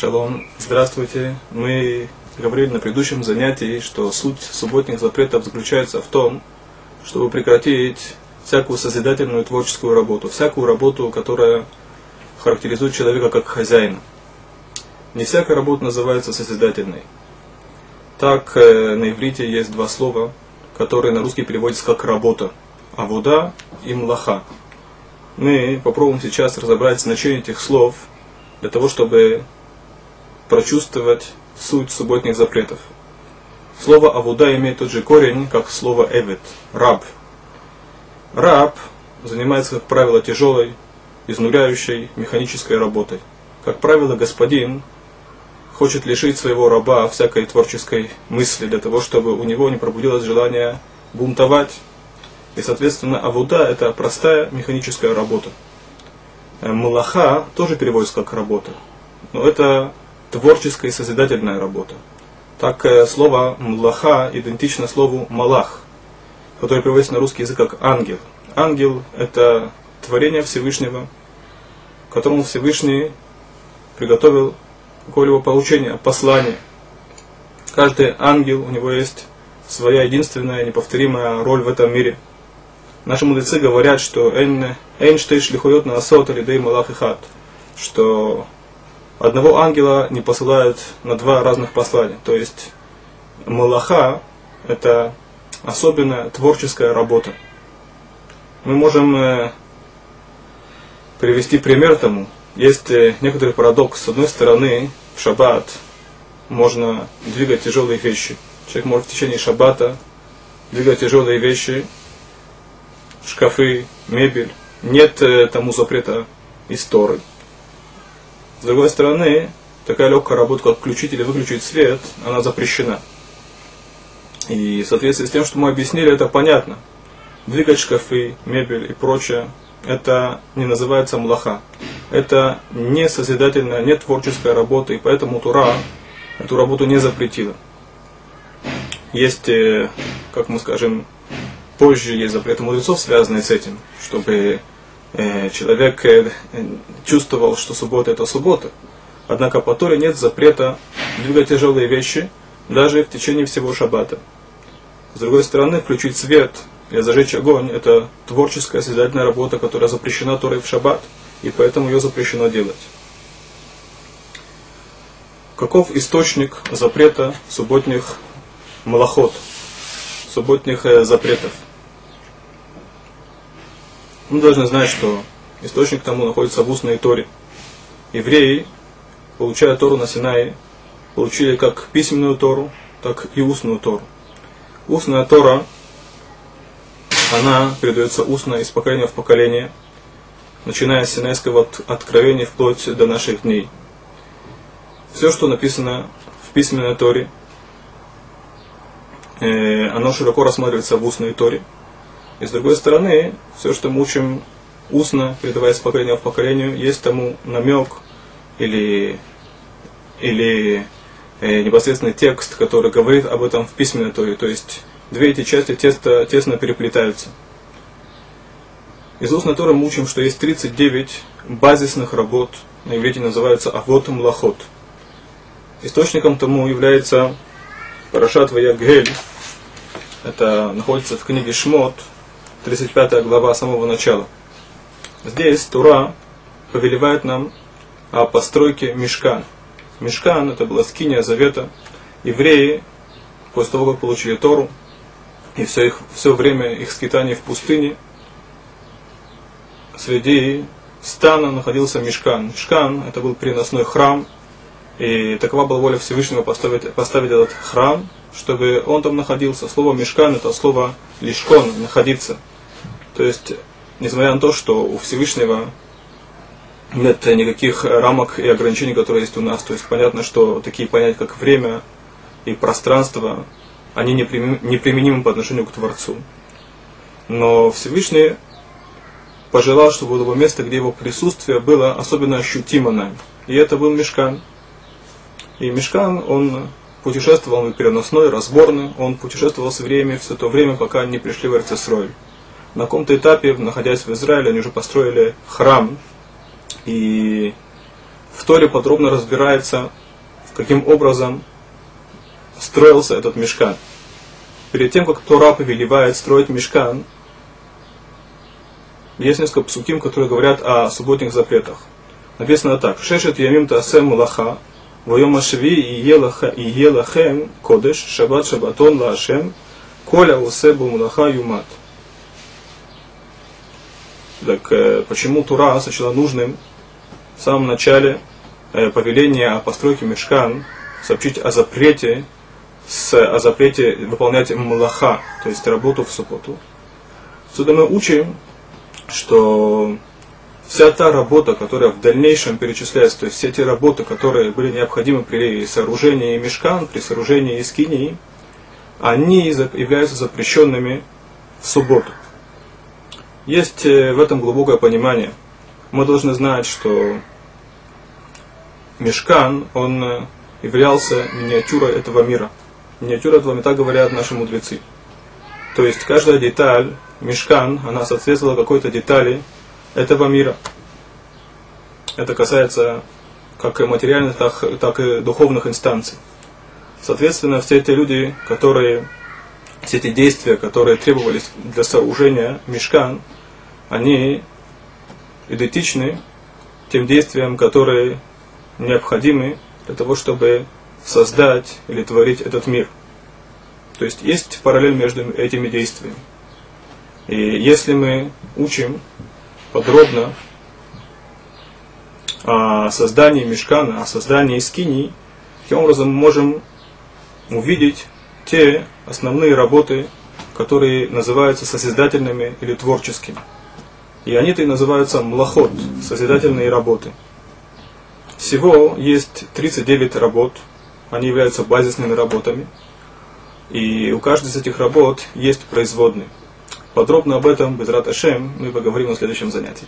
Шалом, здравствуйте. Мы говорили на предыдущем занятии, что суть субботних запретов заключается в том, чтобы прекратить всякую созидательную творческую работу, всякую работу, которая характеризует человека как хозяина. Не всякая работа называется созидательной. Так э, на иврите есть два слова, которые на русский переводятся как работа. Авуда и млаха. Мы попробуем сейчас разобрать значение этих слов для того, чтобы прочувствовать суть субботних запретов. Слово «авуда» имеет тот же корень, как слово «эвет» – «раб». Раб занимается, как правило, тяжелой, изнуряющей механической работой. Как правило, господин хочет лишить своего раба всякой творческой мысли для того, чтобы у него не пробудилось желание бунтовать. И, соответственно, авуда – это простая механическая работа. Малаха тоже переводится как работа. Но это творческая и созидательная работа. Так э, слово «млаха» идентично слову «малах», которое переводится на русский язык как «ангел». Ангел – это творение Всевышнего, которому Всевышний приготовил какое-либо получение, послание. Каждый ангел, у него есть своя единственная, неповторимая роль в этом мире. Наши мудрецы говорят, что «эйнштейш лихует на асот алидей малах и хат», что одного ангела не посылают на два разных послания. То есть Малаха – это особенная творческая работа. Мы можем э, привести пример тому. Есть э, некоторый парадокс. С одной стороны, в шаббат можно двигать тяжелые вещи. Человек может в течение шаббата двигать тяжелые вещи, шкафы, мебель. Нет э, тому запрета из Торы. С другой стороны, такая легкая работа, как включить или выключить свет, она запрещена. И в соответствии с тем, что мы объяснили, это понятно. Двигать шкафы, мебель и прочее, это не называется млаха. Это не созидательная, не творческая работа, и поэтому Тура эту работу не запретила. Есть, э, как мы скажем, позже есть запреты мудрецов, связанные с этим, чтобы человек э, чувствовал, что суббота это суббота. Однако по Торе нет запрета двигать тяжелые вещи даже в течение всего шаббата. С другой стороны, включить свет или зажечь огонь – это творческая созидательная работа, которая запрещена Торой в шаббат, и поэтому ее запрещено делать. Каков источник запрета субботних малоход, субботних э, запретов – мы должны знать, что источник тому находится в устной Торе. Евреи, получая Тору на Синае, получили как письменную Тору, так и устную Тору. Устная Тора, она передается устно из поколения в поколение, начиная с Синайского откровения вплоть до наших дней. Все, что написано в письменной Торе, э, оно широко рассматривается в устной Торе – и с другой стороны, все, что мы учим устно, передавая с поколения в поколению, есть тому намек или, или э, непосредственный текст, который говорит об этом в письменной торе. То есть две эти части тесно, тесно переплетаются. Из устной торы мы учим, что есть 39 базисных работ, на иврите называются авот млахот. Источником тому является Парашат Ваягель, это находится в книге Шмот, 35 глава самого начала. Здесь Тура повелевает нам о постройке мешкан. Мешкан это была скиния завета. Евреи, после того, как получили Тору, и все, их, все время их скитания в пустыне, среди стана находился Мешкан. Мешкан это был переносной храм, и такова была воля Всевышнего поставить, поставить этот храм, чтобы он там находился. Слово Мешкан это слово лишкон, находиться. То есть, несмотря на то, что у Всевышнего нет никаких рамок и ограничений, которые есть у нас. То есть понятно, что такие понятия, как время и пространство, они неприменимы по отношению к Творцу. Но Всевышний пожелал, чтобы было место, где его присутствие было особенно ощутимо нами. И это был Мешкан. И Мешкан, он путешествовал, он переносной, разборный, он путешествовал с временем все то время, пока не пришли в Эрцесрой на каком-то этапе, находясь в Израиле, они уже построили храм. И в Торе подробно разбирается, каким образом строился этот мешкан. Перед тем, как Тора повелевает строить мешкан, есть несколько псуким, которые говорят о субботних запретах. Написано так. Шешет ямим тасем мулаха, воем ашви и елахем кодеш, шабат шабатон лашем, коля усебу мулаха юмат. Так э, почему Тура сочла нужным в самом начале э, повеления о постройке мешкан сообщить о запрете, с, о запрете выполнять млаха, то есть работу в субботу. Отсюда мы учим, что вся та работа, которая в дальнейшем перечисляется, то есть все те работы, которые были необходимы при сооружении мешкан, при сооружении искинии, они являются запрещенными в субботу. Есть э, в этом глубокое понимание. Мы должны знать, что мешкан, он э, являлся миниатюрой этого мира. Миниатюра этого мира, так говорят наши мудрецы. То есть каждая деталь, мешкан, она соответствовала какой-то детали этого мира. Это касается как материальных, так, так и духовных инстанций. Соответственно, все те люди, которые, все эти действия, которые требовались для сооружения мешкан, они идентичны тем действиям, которые необходимы для того, чтобы создать или творить этот мир. То есть есть параллель между этими действиями. И если мы учим подробно о создании мешкана, о создании скиней, таким образом мы можем увидеть те основные работы, которые называются созидательными или творческими. И они-то и называются млахот, созидательные работы. Всего есть 39 работ, они являются базисными работами. И у каждой из этих работ есть производные. Подробно об этом, без Раташем, мы поговорим на следующем занятии.